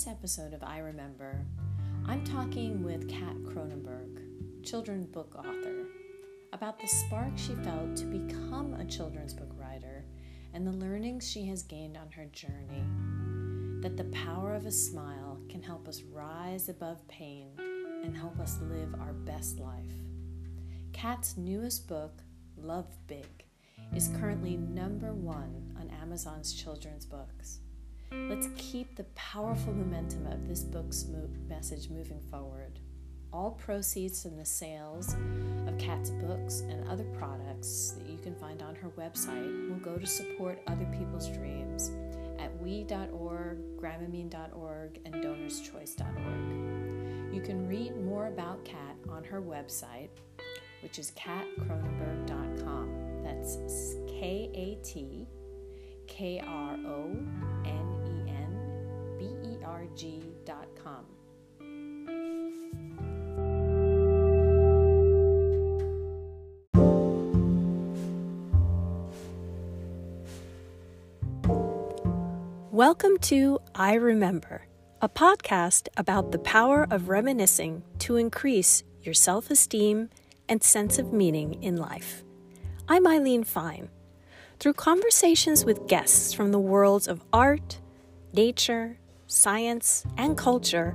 this episode of I Remember, I'm talking with Kat Kronenberg, children's book author, about the spark she felt to become a children's book writer and the learnings she has gained on her journey. That the power of a smile can help us rise above pain and help us live our best life. Kat's newest book, Love Big, is currently number one on Amazon's children's books. Let's keep the powerful momentum of this book's mo- message moving forward. All proceeds from the sales of Kat's books and other products that you can find on her website will go to support other people's dreams at we.org, gramamine.org, and donorschoose.org. You can read more about Kat on her website, which is katkronenberg.com. That's K A T K R O N rg.com. Welcome to I Remember, a podcast about the power of reminiscing to increase your self esteem and sense of meaning in life. I'm Eileen Fine. Through conversations with guests from the worlds of art, nature, science, and culture,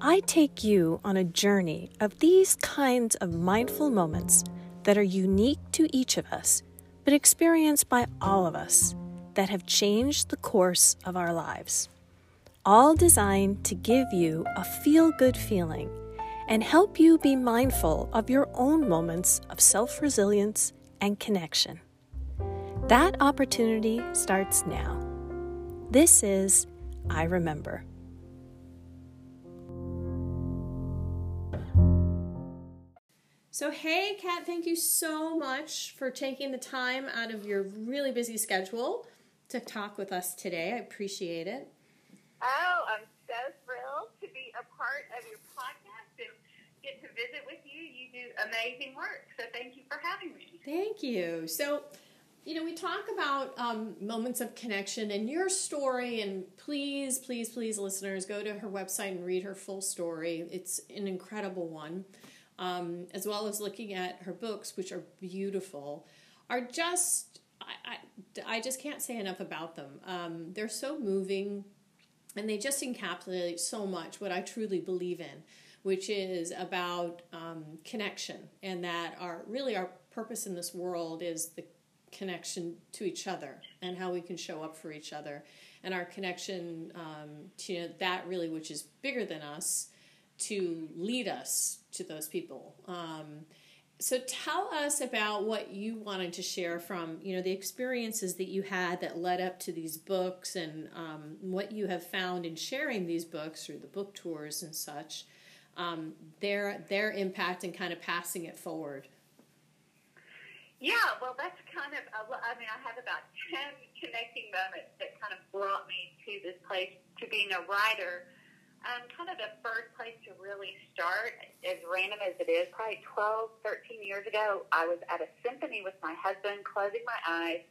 I take you on a journey of these kinds of mindful moments that are unique to each of us, but experienced by all of us, that have changed the course of our lives. All designed to give you a feel good feeling and help you be mindful of your own moments of self resilience and connection. That opportunity starts now. This is I remember. So, hey, Kat, thank you so much for taking the time out of your really busy schedule to talk with us today. I appreciate it. Oh, I'm so thrilled to be a part of your podcast and get to visit with you. You do amazing work. So, thank you for having me. Thank you. So, you know, we talk about um, moments of connection and your story, and please, please, please, listeners, go to her website and read her full story. It's an incredible one, um, as well as looking at her books, which are beautiful, are just, I, I, I just can't say enough about them. Um, they're so moving, and they just encapsulate so much what I truly believe in, which is about um, connection, and that our really our purpose in this world is the connection to each other and how we can show up for each other. And our connection um, to you know, that really which is bigger than us to lead us to those people. Um, so tell us about what you wanted to share from you know the experiences that you had that led up to these books and um, what you have found in sharing these books through the book tours and such um, their their impact and kind of passing it forward yeah, well, that's kind of, I mean, I have about 10 connecting moments that kind of brought me to this place, to being a writer. Um, kind of the first place to really start, as random as it is, probably 12, 13 years ago, I was at a symphony with my husband, closing my eyes,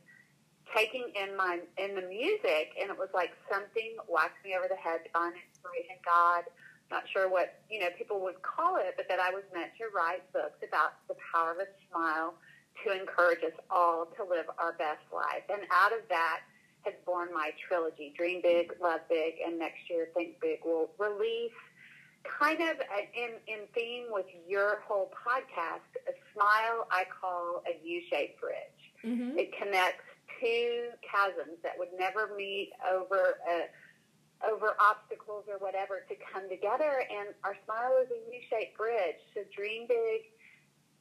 taking in my in the music, and it was like something whacked me over the head, divine inspiration, God, not sure what, you know, people would call it, but that I was meant to write books about the power of a smile, to encourage us all to live our best life. And out of that has born my trilogy, Dream Big, Love Big, and next year Think Big will release kind of in, in theme with your whole podcast, a smile I call a U-shaped bridge. Mm-hmm. It connects two chasms that would never meet over a, over obstacles or whatever to come together. And our smile is a U-shaped bridge. So dream big,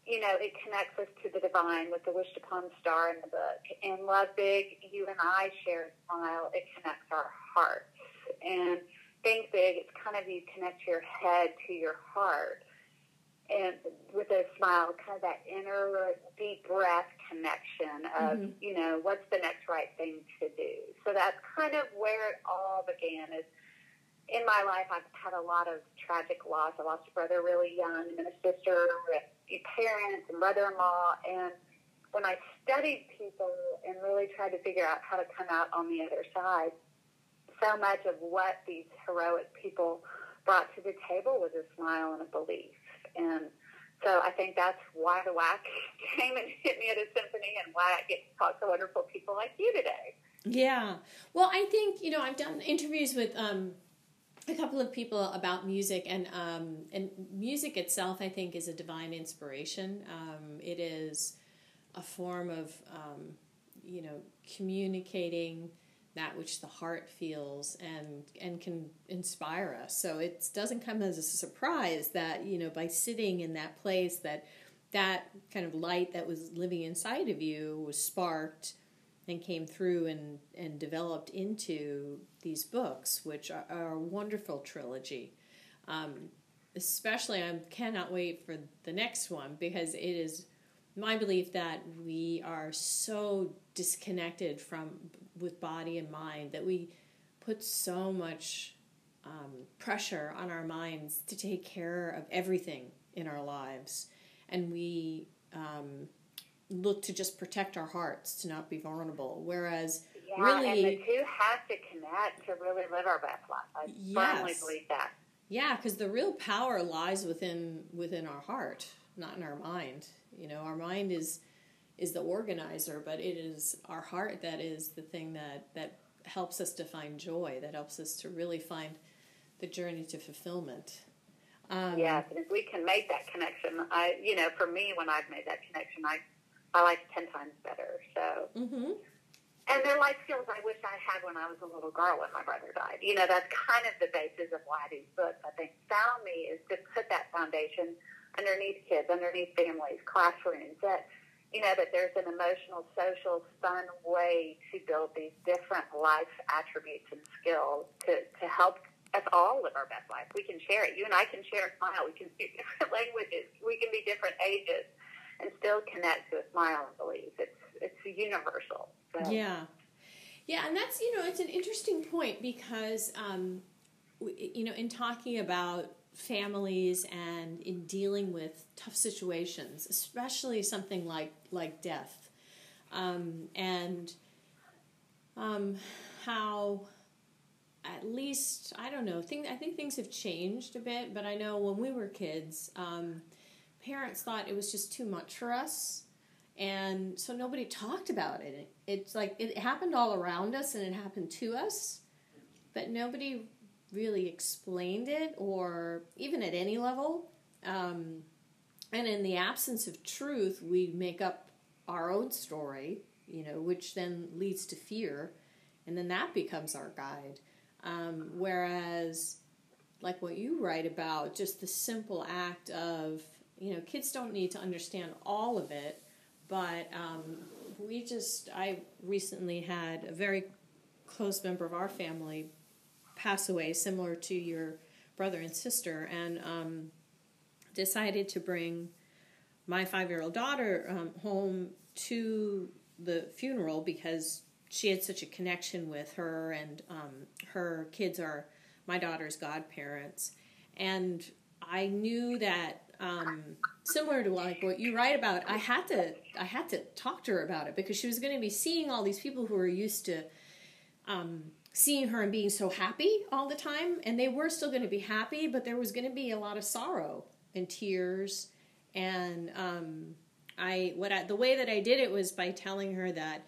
you know, it connects us to the divine with the wished upon star in the book. And Love Big, you and I share a smile. It connects our hearts. And Think Big, it's kind of you connect your head to your heart. And with a smile, kind of that inner deep breath connection of, mm-hmm. you know, what's the next right thing to do. So that's kind of where it all began is in my life, I've had a lot of tragic loss. I lost a brother really young, and a sister, parents, and brother-in-law. And when I studied people and really tried to figure out how to come out on the other side, so much of what these heroic people brought to the table was a smile and a belief. And so I think that's why the WAC came and hit me at a symphony and why I get to talk to wonderful people like you today. Yeah. Well, I think, you know, I've done interviews with um, a couple of people about music and um, and music itself I think is a divine inspiration. Um, it is a form of um, you know communicating that which the heart feels and and can inspire us. So it doesn't come as a surprise that you know by sitting in that place that that kind of light that was living inside of you was sparked and came through and and developed into these books, which are, are a wonderful trilogy. Um, especially, I cannot wait for the next one because it is my belief that we are so disconnected from with body and mind that we put so much um, pressure on our minds to take care of everything in our lives, and we um, look to just protect our hearts to not be vulnerable. Whereas, yeah, really, and the two have to connect to really live our best life. I yes. firmly believe that. Yeah, because the real power lies within within our heart, not in our mind. You know, our mind is is the organizer, but it is our heart that is the thing that that helps us to find joy, that helps us to really find the journey to fulfillment. Um, yes, and if we can make that connection, I, you know, for me, when I've made that connection, I, I like ten times better. So, mm-hmm. and they're life skills I wish I had when I was a little girl when my brother died. You know, that's kind of the basis of why these books I think found me is to put that foundation underneath kids, underneath families, classrooms, that, you know, that there's an emotional, social, fun way to build these different life attributes and skills to, to help us all live our best life. We can share it. You and I can share a smile. We can speak different languages. We can be different ages and still connect to a smile and believe. It's, it's universal. So. Yeah. Yeah, and that's, you know, it's an interesting point because, um, you know, in talking about families and in dealing with tough situations, especially something like like death, um, and um, how at least I don't know. Think I think things have changed a bit, but I know when we were kids, um, parents thought it was just too much for us, and so nobody talked about it. It's like it happened all around us, and it happened to us, but nobody really explained it or even at any level. Um, and in the absence of truth, we make up our own story, you know, which then leads to fear, and then that becomes our guide. Um, whereas, like what you write about, just the simple act of, you know, kids don't need to understand all of it, but um, we just, I recently had a very close member of our family pass away, similar to your brother and sister, and um, decided to bring my five year old daughter um, home to the funeral because she had such a connection with her, and um, her kids are my daughter's godparents. And I knew that um, similar to like what you write about, I had to I had to talk to her about it because she was going to be seeing all these people who were used to um, seeing her and being so happy all the time and they were still going to be happy but there was going to be a lot of sorrow and tears. And um, i what I, the way that i did it was by telling her that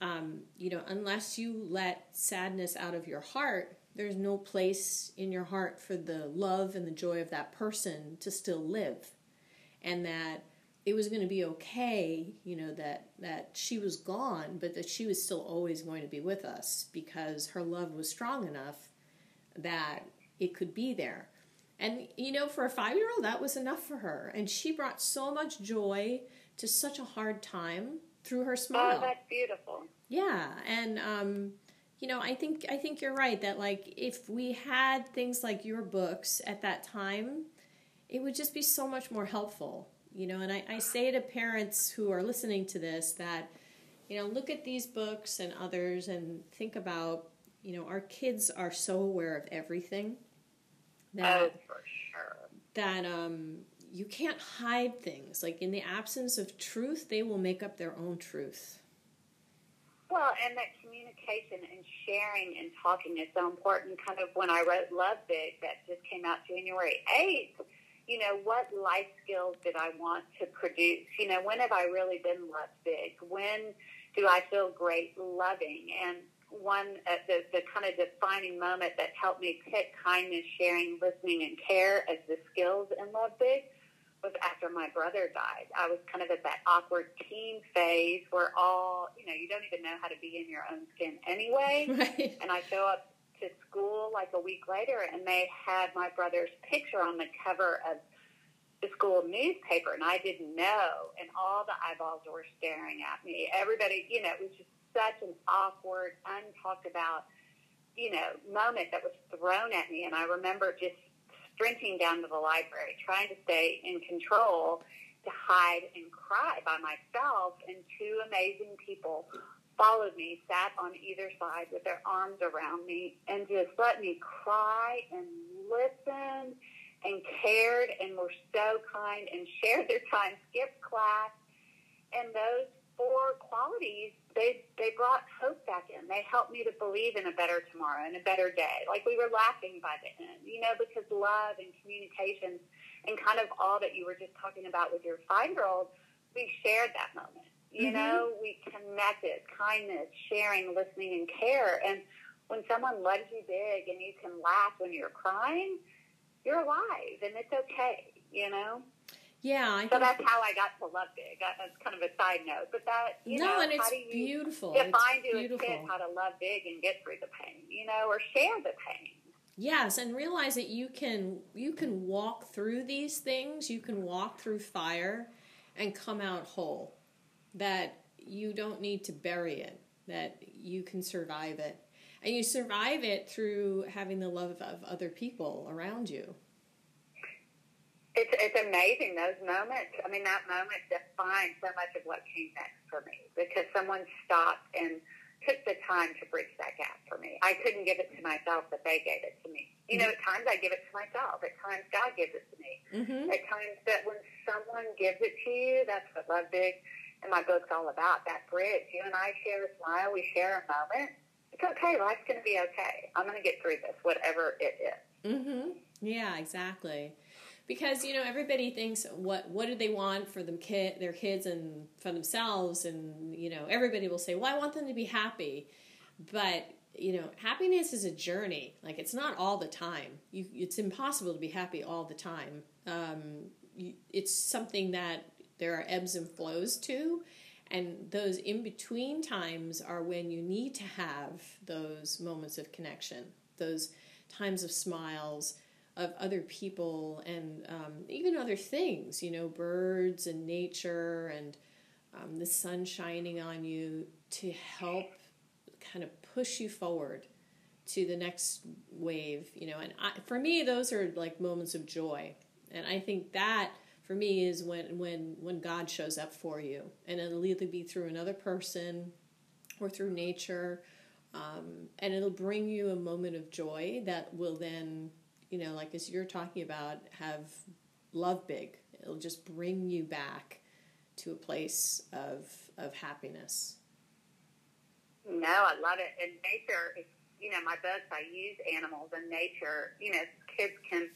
um, you know unless you let sadness out of your heart there's no place in your heart for the love and the joy of that person to still live and that it was going to be okay, you know, that that she was gone, but that she was still always going to be with us because her love was strong enough that it could be there. And you know, for a 5-year-old that was enough for her, and she brought so much joy to such a hard time through her smile. Oh, that's beautiful. Yeah, and um you know, I think I think you're right that like if we had things like your books at that time, it would just be so much more helpful you know, and I, I say to parents who are listening to this that, you know, look at these books and others and think about, you know, our kids are so aware of everything that, oh, for sure. that um, you can't hide things. Like in the absence of truth, they will make up their own truth. Well, and that communication and sharing and talking is so important. Kind of when I wrote Love Big, that just came out January 8th, you know, what life skills did I want to produce? You know, when have I really been loved big? When do I feel great loving? And one, uh, the, the kind of defining moment that helped me pick kindness, sharing, listening, and care as the skills in Love Big was after my brother died. I was kind of at that awkward teen phase where all, you know, you don't even know how to be in your own skin anyway. Right. And I show up to school like a week later and they had my brother's picture on the cover of the school newspaper and I didn't know and all the eyeballs were staring at me. Everybody, you know, it was just such an awkward, untalked about, you know, moment that was thrown at me and I remember just sprinting down to the library, trying to stay in control to hide and cry by myself. And two amazing people followed me, sat on either side with their arms around me, and just let me cry and listen and cared and were so kind and shared their time, skipped class. And those four qualities, they they brought hope back in. They helped me to believe in a better tomorrow and a better day. Like we were laughing by the end, you know, because love and communication and kind of all that you were just talking about with your five year old, we shared that moment. You mm-hmm. know, we connected, kindness, sharing, listening, and care. And when someone loves you big and you can laugh when you're crying, you're alive and it's okay, you know? Yeah, I so that's how I got to love big. That's kind of a side note, but that you no, know, and it's beautiful. Define to a kid how to love big and get through the pain, you know, or share the pain. Yes, and realize that you can you can walk through these things. You can walk through fire and come out whole. That you don't need to bury it. That you can survive it, and you survive it through having the love of other people around you. It's it's amazing those moments. I mean, that moment defined so much of what came next for me because someone stopped and took the time to bridge that gap for me. I couldn't give it to myself, but they gave it to me. You know, at times I give it to myself. At times God gives it to me. Mm-hmm. At times that when someone gives it to you, that's what Love Big and my book's all about. That bridge. You and I share a smile. We share a moment. It's okay. Life's going to be okay. I'm going to get through this, whatever it is. Mm-hmm. Yeah, exactly because you know everybody thinks what what do they want for them kid their kids and for themselves and you know everybody will say well I want them to be happy. But you know happiness is a journey. Like it's not all the time. You, it's impossible to be happy all the time. Um, you, it's something that there are ebbs and flows to and those in between times are when you need to have those moments of connection those times of smiles of other people and um, even other things, you know, birds and nature and um, the sun shining on you to help kind of push you forward to the next wave, you know. And I, for me, those are like moments of joy, and I think that for me is when when when God shows up for you, and it'll either be through another person or through nature, um, and it'll bring you a moment of joy that will then you know, like as you're talking about, have love big. It'll just bring you back to a place of of happiness. No, I love it. And nature, you know, my books, I use animals and nature. You know, kids can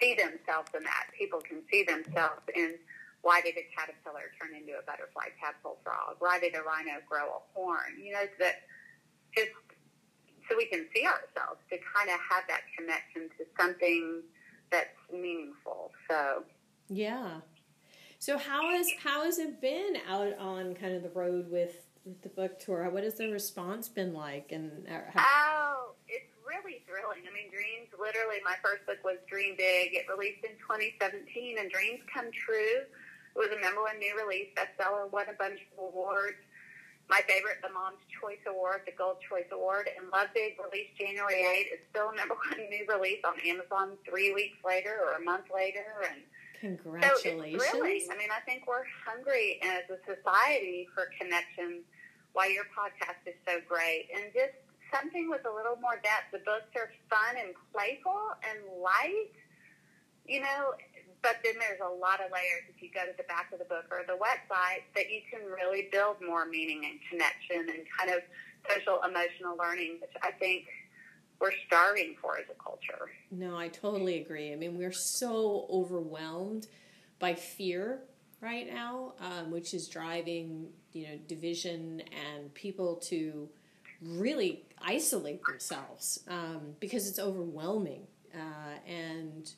see themselves in that. People can see themselves in why did a caterpillar turn into a butterfly tadpole frog? Why did a rhino grow a horn? You know, that just so we can see ourselves to kind of have that connection to something that's meaningful. So yeah. So how has how has it been out on kind of the road with, with the book tour? What has the response been like? And uh, how- oh, it's really thrilling. I mean, Dreams. Literally, my first book was Dream Big. It released in 2017, and Dreams Come True. It was a number one new release bestseller, won a bunch of awards my favorite, the Mom's Choice Award, the Gold Choice Award, and Love Big, released January 8th, is still number one new release on Amazon three weeks later or a month later. And Congratulations. So thrilling. I mean, I think we're hungry as a society for connection. Why your podcast is so great. And just something with a little more depth. The books are fun and playful and light. You know, there's a lot of layers if you go to the back of the book or the website that you can really build more meaning and connection and kind of social emotional learning, which I think we're starving for as a culture. No, I totally agree. I mean, we're so overwhelmed by fear right now, um, which is driving you know division and people to really isolate themselves um, because it's overwhelming uh, and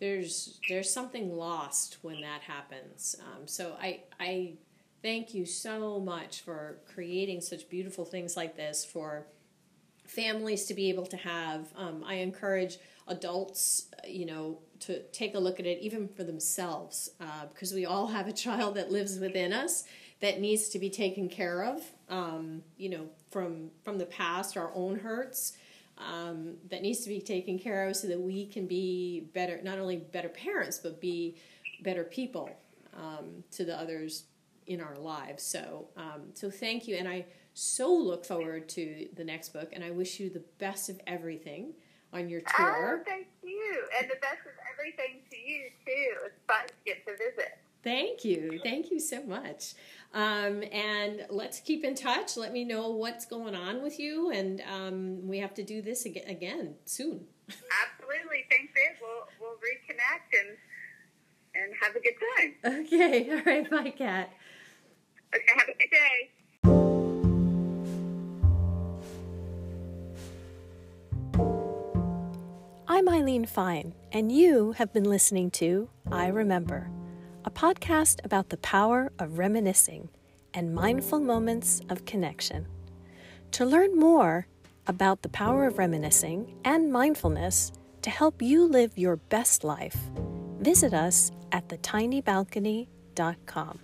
there's there's something lost when that happens. Um, so I I thank you so much for creating such beautiful things like this for families to be able to have. Um, I encourage adults, you know, to take a look at it even for themselves uh, because we all have a child that lives within us that needs to be taken care of. Um, you know, from from the past, our own hurts um, that needs to be taken care of so that we can be better, not only better parents, but be better people um, to the others in our lives. So, um, so thank you, and I so look forward to the next book, and I wish you the best of everything on your tour. Oh, thank you, and the best of everything to you too. It was fun to get to visit. Thank you. Thank you so much. Um, and let's keep in touch. Let me know what's going on with you, and um, we have to do this again, again soon. Absolutely. Thanks, Ed. We'll, we'll reconnect and and have a good time. Okay. All right. Bye, Kat. Okay. Have a good day. I'm Eileen Fine, and you have been listening to I Remember a podcast about the power of reminiscing and mindful moments of connection. To learn more about the power of reminiscing and mindfulness to help you live your best life, visit us at thetinybalcony.com.